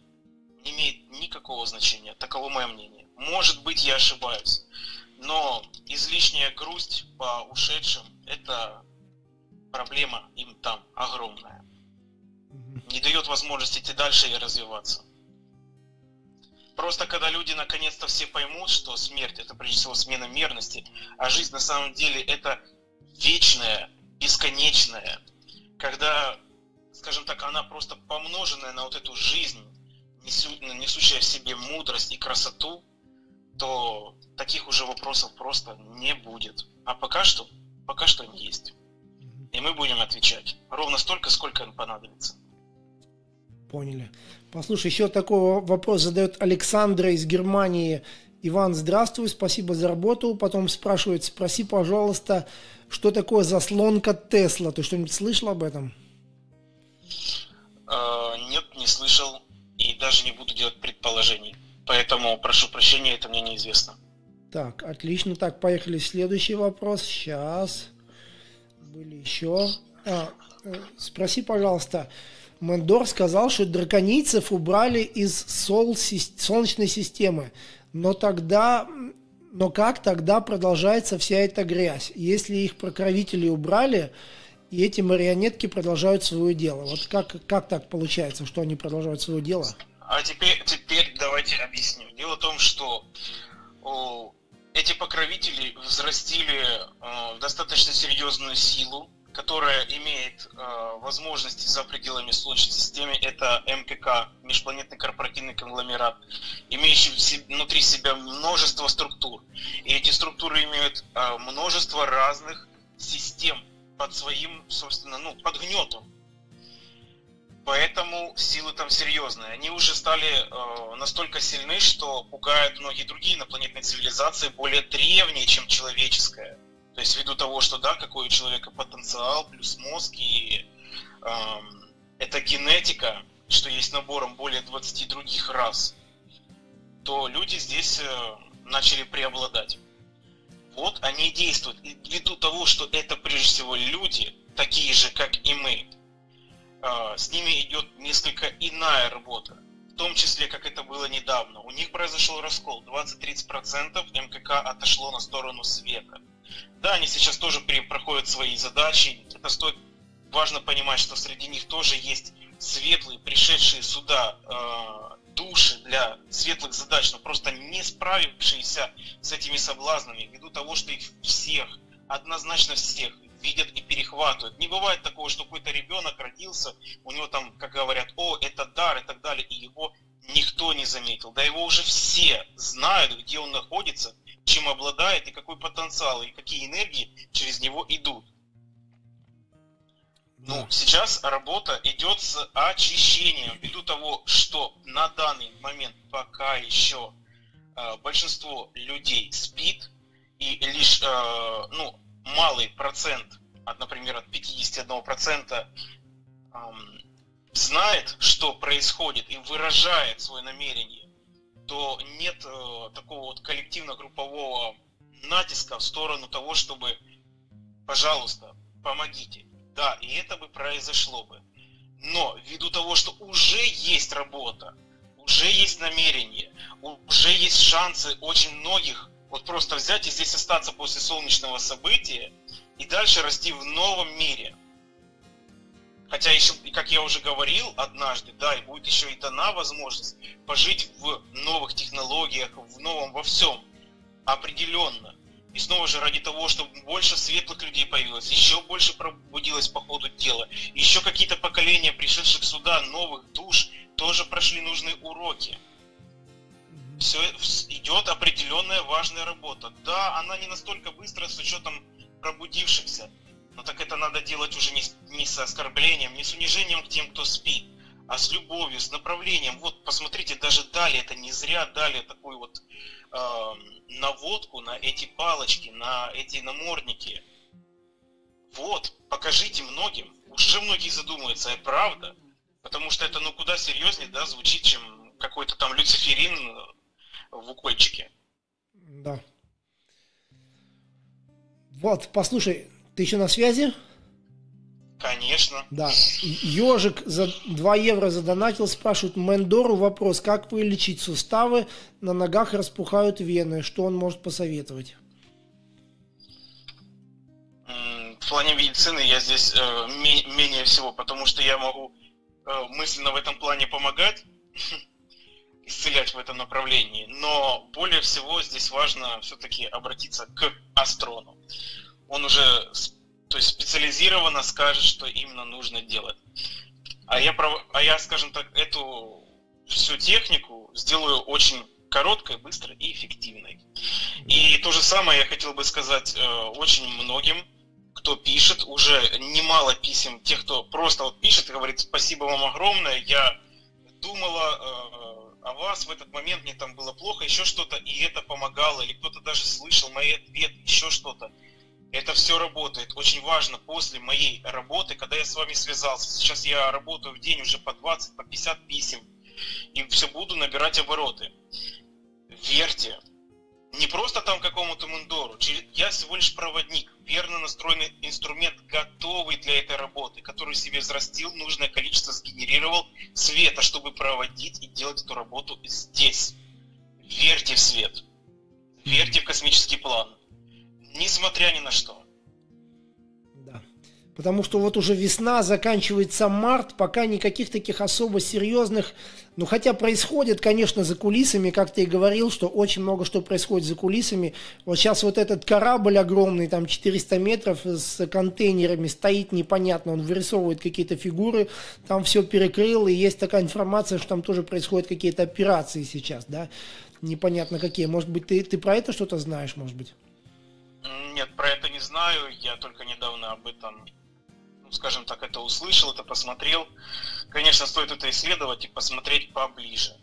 не имеет никакого значения. Таково мое мнение. Может быть, я ошибаюсь. Но излишняя грусть по ушедшим – это проблема им там огромная. Не дает возможности идти дальше и развиваться. Просто когда люди наконец-то все поймут, что смерть это прежде всего смена мерности, а жизнь на самом деле это вечная, бесконечная, когда, скажем так, она просто помноженная на вот эту жизнь, несу, несущая в себе мудрость и красоту, то таких уже вопросов просто не будет. А пока что, пока что они есть. И мы будем отвечать ровно столько, сколько им понадобится. Поняли. Послушай, еще такой вопрос задает Александра из Германии. Иван, здравствуй, спасибо за работу. Потом спрашивает, спроси, пожалуйста, что такое заслонка Тесла? Ты что-нибудь слышал об этом? Э, нет, не слышал и даже не буду делать предположений. Поэтому прошу прощения, это мне неизвестно. Так, отлично. Так, поехали. Следующий вопрос. Сейчас. Были еще. А, э, спроси, пожалуйста, Мендор сказал, что драконийцев убрали из сол Солнечной системы. Но тогда, но как тогда продолжается вся эта грязь? Если их покровители убрали, и эти марионетки продолжают свое дело. Вот как, как так получается, что они продолжают свое дело? А теперь, теперь давайте объясню. Дело в том, что о, эти покровители взрастили о, достаточно серьезную силу, которая имеет э, возможности за пределами Солнечной системы, это МКК, межпланетный корпоративный конгломерат, имеющий внутри себя множество структур. И эти структуры имеют э, множество разных систем под своим, собственно, ну, под гнетом. Поэтому силы там серьезные. Они уже стали э, настолько сильны, что пугают многие другие инопланетные цивилизации, более древние, чем человеческая. То есть ввиду того, что да, какой у человека потенциал, плюс мозг и э, это генетика, что есть набором более 20 других рас, то люди здесь э, начали преобладать. Вот они и действуют. И ввиду того, что это прежде всего люди, такие же, как и мы, э, с ними идет несколько иная работа. В том числе, как это было недавно. У них произошел раскол. 20-30% МКК отошло на сторону света. Да, они сейчас тоже проходят свои задачи. Это стоит важно понимать, что среди них тоже есть светлые, пришедшие сюда э, души для светлых задач, но просто не справившиеся с этими соблазнами, ввиду того, что их всех, однозначно всех, видят и перехватывают. Не бывает такого, что какой-то ребенок родился, у него там, как говорят, о, это дар и так далее, и его никто не заметил. Да его уже все знают, где он находится, чем обладает и какой потенциал, и какие энергии через него идут. Ну, сейчас работа идет с очищением, ввиду того, что на данный момент пока еще э, большинство людей спит, и лишь э, ну, малый процент, от, например, от 51% э, знает, что происходит, и выражает свое намерение то нет э, такого вот коллективно-группового натиска в сторону того, чтобы, пожалуйста, помогите. Да, и это бы произошло бы. Но ввиду того, что уже есть работа, уже есть намерение, уже есть шансы очень многих вот просто взять и здесь остаться после солнечного события и дальше расти в новом мире – Хотя еще, как я уже говорил однажды, да, и будет еще и дана возможность пожить в новых технологиях, в новом во всем. Определенно. И снова же ради того, чтобы больше светлых людей появилось, еще больше пробудилось по ходу дела, еще какие-то поколения пришедших сюда, новых душ, тоже прошли нужные уроки. Все идет определенная важная работа. Да, она не настолько быстрая с учетом пробудившихся, но так это надо делать уже не, не с оскорблением, не с унижением к тем, кто спит, а с любовью, с направлением. Вот, посмотрите, даже дали это, не зря дали такую вот наводку на эти палочки, на эти намордники. Вот, покажите многим. Уже многие задумаются, и правда. Потому что это ну куда серьезнее, да, звучит, чем какой-то там люциферин в укольчике. Да. Вот, послушай, ты еще на связи? Конечно. Да. Ежик за 2 евро задонатил, спрашивает Мендору вопрос, как вылечить суставы, на ногах распухают вены, что он может посоветовать? В плане медицины я здесь э, менее всего, потому что я могу э, мысленно в этом плане помогать, исцелять в этом направлении, но более всего здесь важно все-таки обратиться к астрону. Он уже то есть специализированно скажет, что именно нужно делать. А я, а я, скажем так, эту всю технику сделаю очень короткой, быстрой и эффективной. И то же самое я хотел бы сказать э, очень многим, кто пишет, уже немало писем, тех, кто просто вот пишет и говорит спасибо вам огромное, я думала э, о вас в этот момент, мне там было плохо, еще что-то, и это помогало, или кто-то даже слышал мои ответы, еще что-то. Это все работает. Очень важно после моей работы, когда я с вами связался. Сейчас я работаю в день уже по 20, по 50 писем. И все буду набирать обороты. Верьте, не просто там какому-то мундору. Я всего лишь проводник, верно настроенный инструмент, готовый для этой работы, который себе взрастил нужное количество, сгенерировал света, чтобы проводить и делать эту работу здесь. Верьте в свет. Верьте в космический план несмотря ни на что. Да. Потому что вот уже весна, заканчивается март, пока никаких таких особо серьезных, ну хотя происходит, конечно, за кулисами, как ты и говорил, что очень много что происходит за кулисами. Вот сейчас вот этот корабль огромный, там 400 метров с контейнерами стоит непонятно, он вырисовывает какие-то фигуры, там все перекрыл, и есть такая информация, что там тоже происходят какие-то операции сейчас, да, непонятно какие. Может быть, ты, ты про это что-то знаешь, может быть? Нет, про это не знаю. Я только недавно об этом, ну, скажем так, это услышал, это посмотрел. Конечно, стоит это исследовать и посмотреть поближе.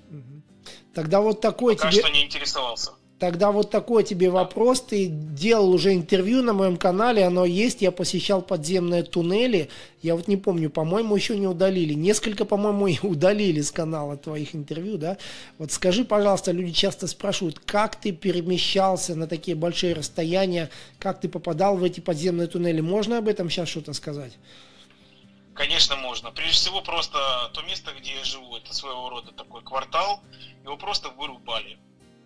Тогда вот такой Пока тебе... что не интересовался. Тогда вот такой тебе вопрос. Ты делал уже интервью на моем канале, оно есть. Я посещал подземные туннели. Я вот не помню, по-моему, еще не удалили. Несколько, по-моему, и удалили с канала твоих интервью, да? Вот скажи, пожалуйста, люди часто спрашивают, как ты перемещался на такие большие расстояния, как ты попадал в эти подземные туннели. Можно об этом сейчас что-то сказать? Конечно, можно. Прежде всего, просто то место, где я живу, это своего рода такой квартал, его просто вырубали.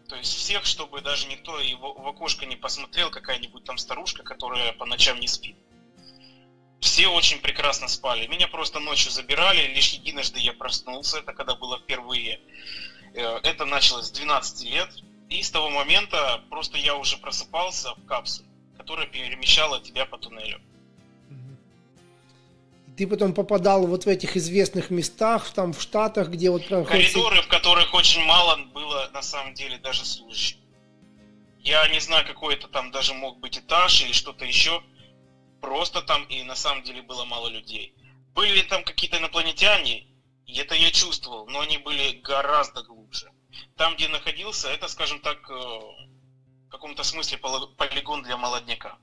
То есть всех, чтобы даже никто его в окошко не посмотрел, какая-нибудь там старушка, которая по ночам не спит. Все очень прекрасно спали. Меня просто ночью забирали, лишь единожды я проснулся, это когда было впервые. Э, это началось с 12 лет. И с того момента просто я уже просыпался в капсуле, которая перемещала тебя по туннелю ты потом попадал вот в этих известных местах, там в Штатах, где вот проходит... Коридоры, в которых очень мало было на самом деле даже служащих. Я не знаю, какой это там даже мог быть этаж или что-то еще. Просто там и на самом деле было мало людей. Были ли там какие-то инопланетяне? И это я чувствовал, но они были гораздо глубже. Там, где находился, это, скажем так, э, в каком-то смысле полигон для молодняка.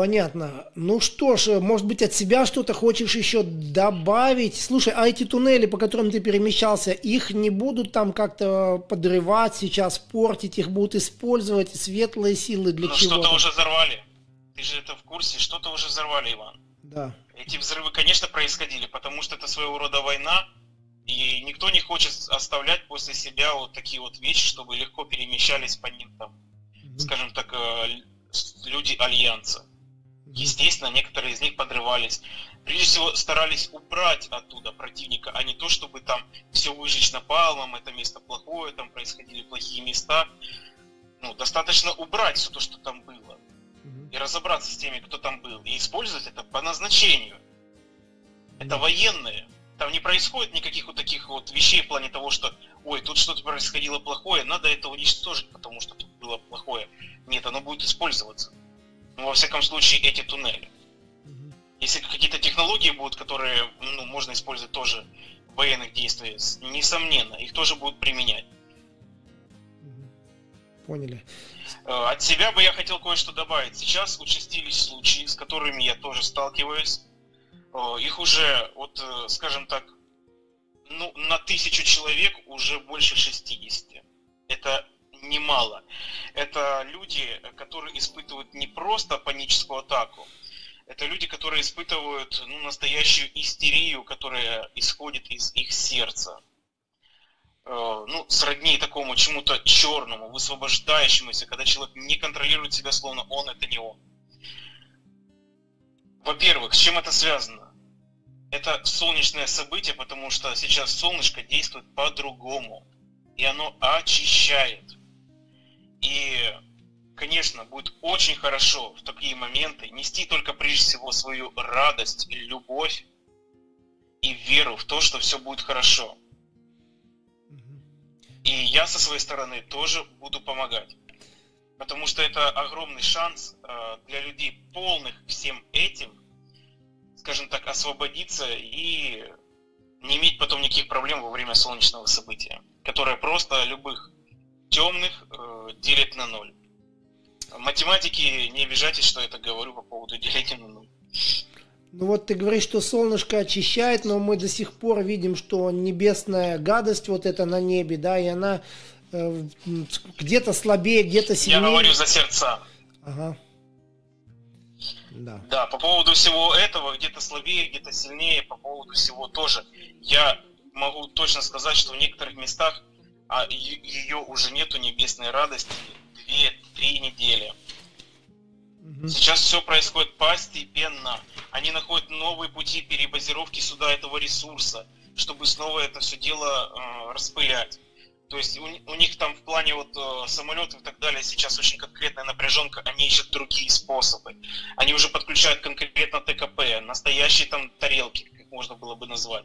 Понятно. Ну что ж, может быть, от себя что-то хочешь еще добавить? Слушай, а эти туннели, по которым ты перемещался, их не будут там как-то подрывать сейчас, портить, их будут использовать светлые силы для Но чего? что-то уже взорвали. Ты же это в курсе, что-то уже взорвали, Иван. Да. Эти взрывы, конечно, происходили, потому что это своего рода война, и никто не хочет оставлять после себя вот такие вот вещи, чтобы легко перемещались по ним там, mm-hmm. скажем так, э, люди Альянса. Естественно, некоторые из них подрывались. Прежде всего, старались убрать оттуда противника, а не то, чтобы там все выжечь напалмом, это место плохое, там происходили плохие места. Ну, достаточно убрать все то, что там было. И разобраться с теми, кто там был. И использовать это по назначению. Это военные. Там не происходит никаких вот таких вот вещей в плане того, что ой, тут что-то происходило плохое, надо это уничтожить, потому что тут было плохое. Нет, оно будет использоваться ну, во всяком случае, эти туннели. Если какие-то технологии будут, которые ну, можно использовать тоже в военных действиях, несомненно, их тоже будут применять. Поняли. Э, от себя бы я хотел кое-что добавить. Сейчас участились случаи, с которыми я тоже сталкиваюсь. их уже, вот, э, скажем так, ну, на тысячу человек уже больше 60. Это немало. Это люди, которые испытывают не просто паническую атаку, это люди, которые испытывают ну, настоящую истерию, которая исходит из их сердца. Э, ну, сродни такому чему-то черному, высвобождающемуся, когда человек не контролирует себя, словно он это не он. Во-первых, с чем это связано? Это солнечное событие, потому что сейчас солнышко действует по-другому. И оно очищает. И, конечно, будет очень хорошо в такие моменты нести только прежде всего свою радость, любовь и веру в то, что все будет хорошо. И я со своей стороны тоже буду помогать. Потому что это огромный шанс э, для людей, полных всем этим, скажем так, освободиться и не иметь потом никаких проблем во время солнечного события, которое просто любых темных э, делит на ноль. Математики, не обижайтесь, что я это говорю по поводу деления на ноль. Ну вот ты говоришь, что солнышко очищает, но мы до сих пор видим, что небесная гадость вот это на небе, да, и она э, где-то слабее, где-то сильнее. Я говорю за сердца. Ага. Да. да, по поводу всего этого, где-то слабее, где-то сильнее, по поводу всего тоже. Я могу точно сказать, что в некоторых местах а ее уже нету небесной радости две-три недели. Сейчас все происходит постепенно. Они находят новые пути перебазировки сюда этого ресурса, чтобы снова это все дело э, распылять. То есть у, у них там в плане вот э, самолетов и так далее сейчас очень конкретная напряженка, они ищут другие способы. Они уже подключают конкретно ТКП, настоящие там тарелки, как можно было бы назвать.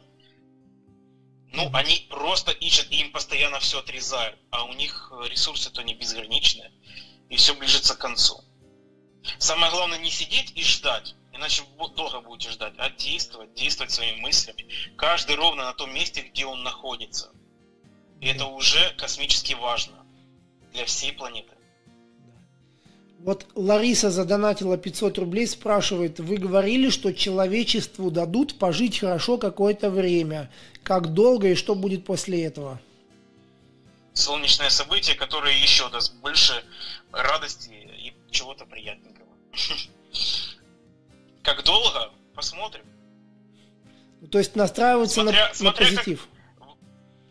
Ну, они просто ищут, и им постоянно все отрезают, а у них ресурсы-то не безграничные, и все ближется к концу. Самое главное не сидеть и ждать, иначе долго будете ждать, а действовать, действовать своими мыслями. Каждый ровно на том месте, где он находится. И это уже космически важно для всей планеты. Вот Лариса задонатила 500 рублей, спрашивает, вы говорили, что человечеству дадут пожить хорошо какое-то время. Как долго и что будет после этого? Солнечное событие, которое еще даст больше радости и чего-то приятненького. Как долго? Посмотрим. То есть настраиваться смотря, на, смотря на позитив. Как...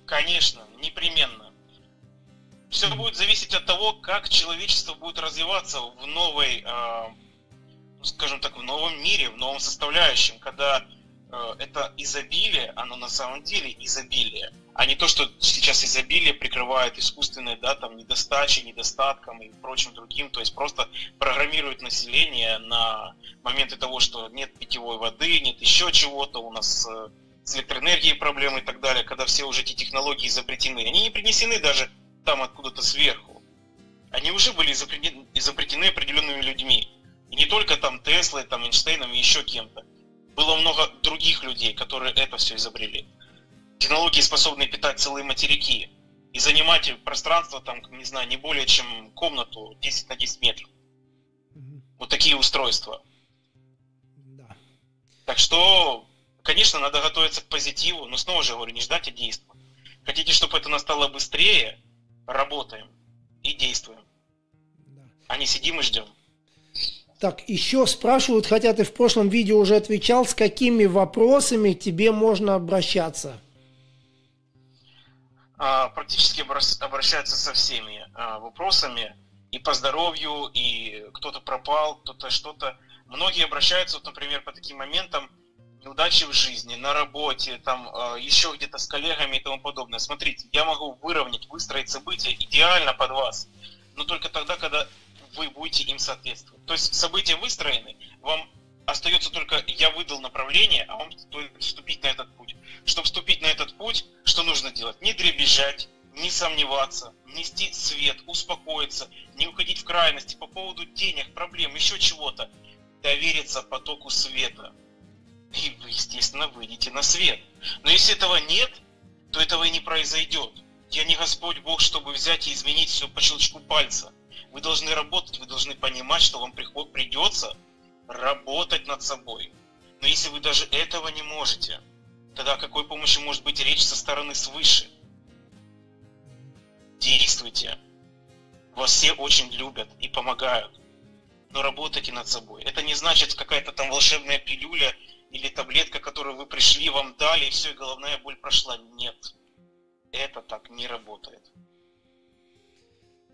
Конечно, непременно. Все будет зависеть от того, как человечество будет развиваться в новой, э, скажем так, в новом мире, в новом составляющем, когда э, это изобилие, оно на самом деле изобилие, а не то, что сейчас изобилие прикрывает искусственные, да, там, недостачи, недостатком и прочим другим, то есть просто программирует население на моменты того, что нет питьевой воды, нет еще чего-то, у нас э, с электроэнергией проблемы и так далее, когда все уже эти технологии изобретены. Они не принесены даже там откуда-то сверху. Они уже были изобретены, изобретены определенными людьми. И не только там Теслой, там Эйнштейном и еще кем-то. Было много других людей, которые это все изобрели. Технологии способны питать целые материки и занимать пространство там, не знаю, не более чем комнату 10 на 10 метров. Угу. Вот такие устройства. Да. Так что, конечно, надо готовиться к позитиву, но снова же говорю, не ждать, а действовать. Хотите, чтобы это настало быстрее, работаем и действуем. Да. А не сидим и ждем. Так, еще спрашивают, хотя ты в прошлом видео уже отвечал, с какими вопросами тебе можно обращаться? А, практически обращаются со всеми а, вопросами и по здоровью, и кто-то пропал, кто-то что-то. Многие обращаются, вот, например, по таким моментам, неудачи в жизни, на работе, там э, еще где-то с коллегами и тому подобное. Смотрите, я могу выровнять, выстроить события идеально под вас, но только тогда, когда вы будете им соответствовать. То есть события выстроены, вам остается только я выдал направление, а вам стоит вступить на этот путь. Чтобы вступить на этот путь, что нужно делать? Не дребезжать, не сомневаться, нести свет, успокоиться, не уходить в крайности по поводу денег, проблем, еще чего-то. Довериться потоку света – и вы, естественно, выйдете на свет. Но если этого нет, то этого и не произойдет. Я не Господь Бог, чтобы взять и изменить все по щелчку пальца. Вы должны работать, вы должны понимать, что вам придется работать над собой. Но если вы даже этого не можете, тогда о какой помощи может быть речь со стороны свыше? Действуйте. Вас все очень любят и помогают. Но работайте над собой. Это не значит какая-то там волшебная пилюля или таблетка, которую вы пришли, вам дали, и все, и головная боль прошла. Нет. Это так не работает.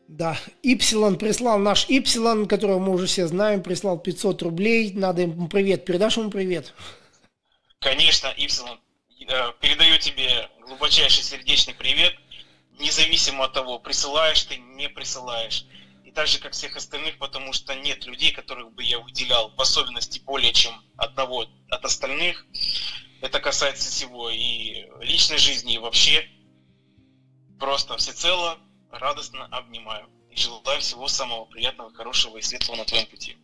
Да, Ипсилон прислал, наш Ипсилон, которого мы уже все знаем, прислал 500 рублей. Надо ему привет. Передашь ему привет? Конечно, Ипсилон. Передаю тебе глубочайший сердечный привет, независимо от того, присылаешь ты, не присылаешь. И так же, как всех остальных, потому что нет людей, которых бы я выделял в особенности более чем одного от остальных. Это касается всего и личной жизни, и вообще. Просто всецело радостно обнимаю и желаю всего самого приятного, хорошего и светлого на твоем пути.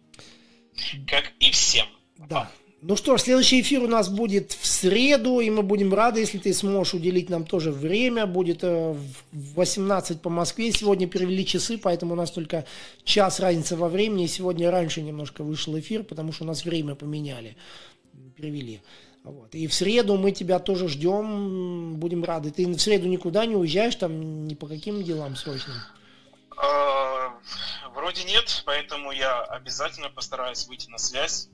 Как и всем. Да. Ну что ж, следующий эфир у нас будет в среду, и мы будем рады, если ты сможешь уделить нам тоже время. Будет э, в 18 по Москве. Сегодня перевели часы, поэтому у нас только час разница во времени. Сегодня раньше немножко вышел эфир, потому что у нас время поменяли. Перевели. Вот. И в среду мы тебя тоже ждем, будем рады. Ты в среду никуда не уезжаешь, там ни по каким делам срочным? А, вроде нет, поэтому я обязательно постараюсь выйти на связь.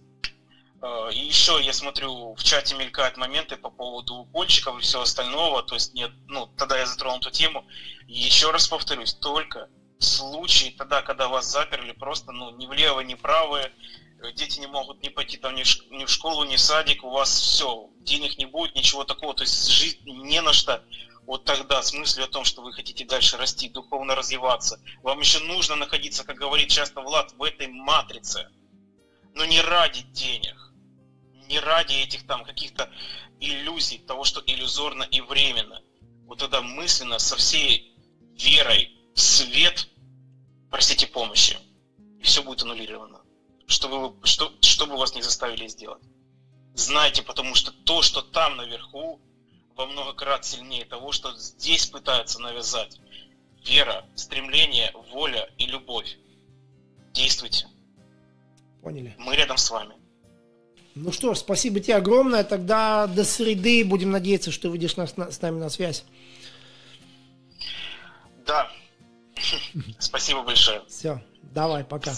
А, и еще я смотрю, в чате мелькают моменты по поводу укольчиков и всего остального. То есть нет, ну, тогда я затронул эту тему. И еще раз повторюсь, только в случае тогда, когда вас заперли просто, ну, ни влево, ни вправо, дети не могут не пойти там ни в, ни в школу, ни в садик, у вас все, денег не будет, ничего такого, то есть жить не на что. Вот тогда с мыслью о том, что вы хотите дальше расти, духовно развиваться, вам еще нужно находиться, как говорит часто Влад, в этой матрице. Но не ради денег, не ради этих там каких-то иллюзий, того, что иллюзорно и временно. Вот тогда мысленно, со всей верой в свет, просите помощи, и все будет аннулировано чтобы, что, чтобы вас не заставили сделать. Знайте, потому что то, что там наверху, во много крат сильнее того, что здесь пытаются навязать. Вера, стремление, воля и любовь. Действуйте. Поняли. Мы рядом с вами. Ну что ж, спасибо тебе огромное. Тогда до среды будем надеяться, что выйдешь на, с нами на связь. Да. Спасибо большое. Все, давай, пока.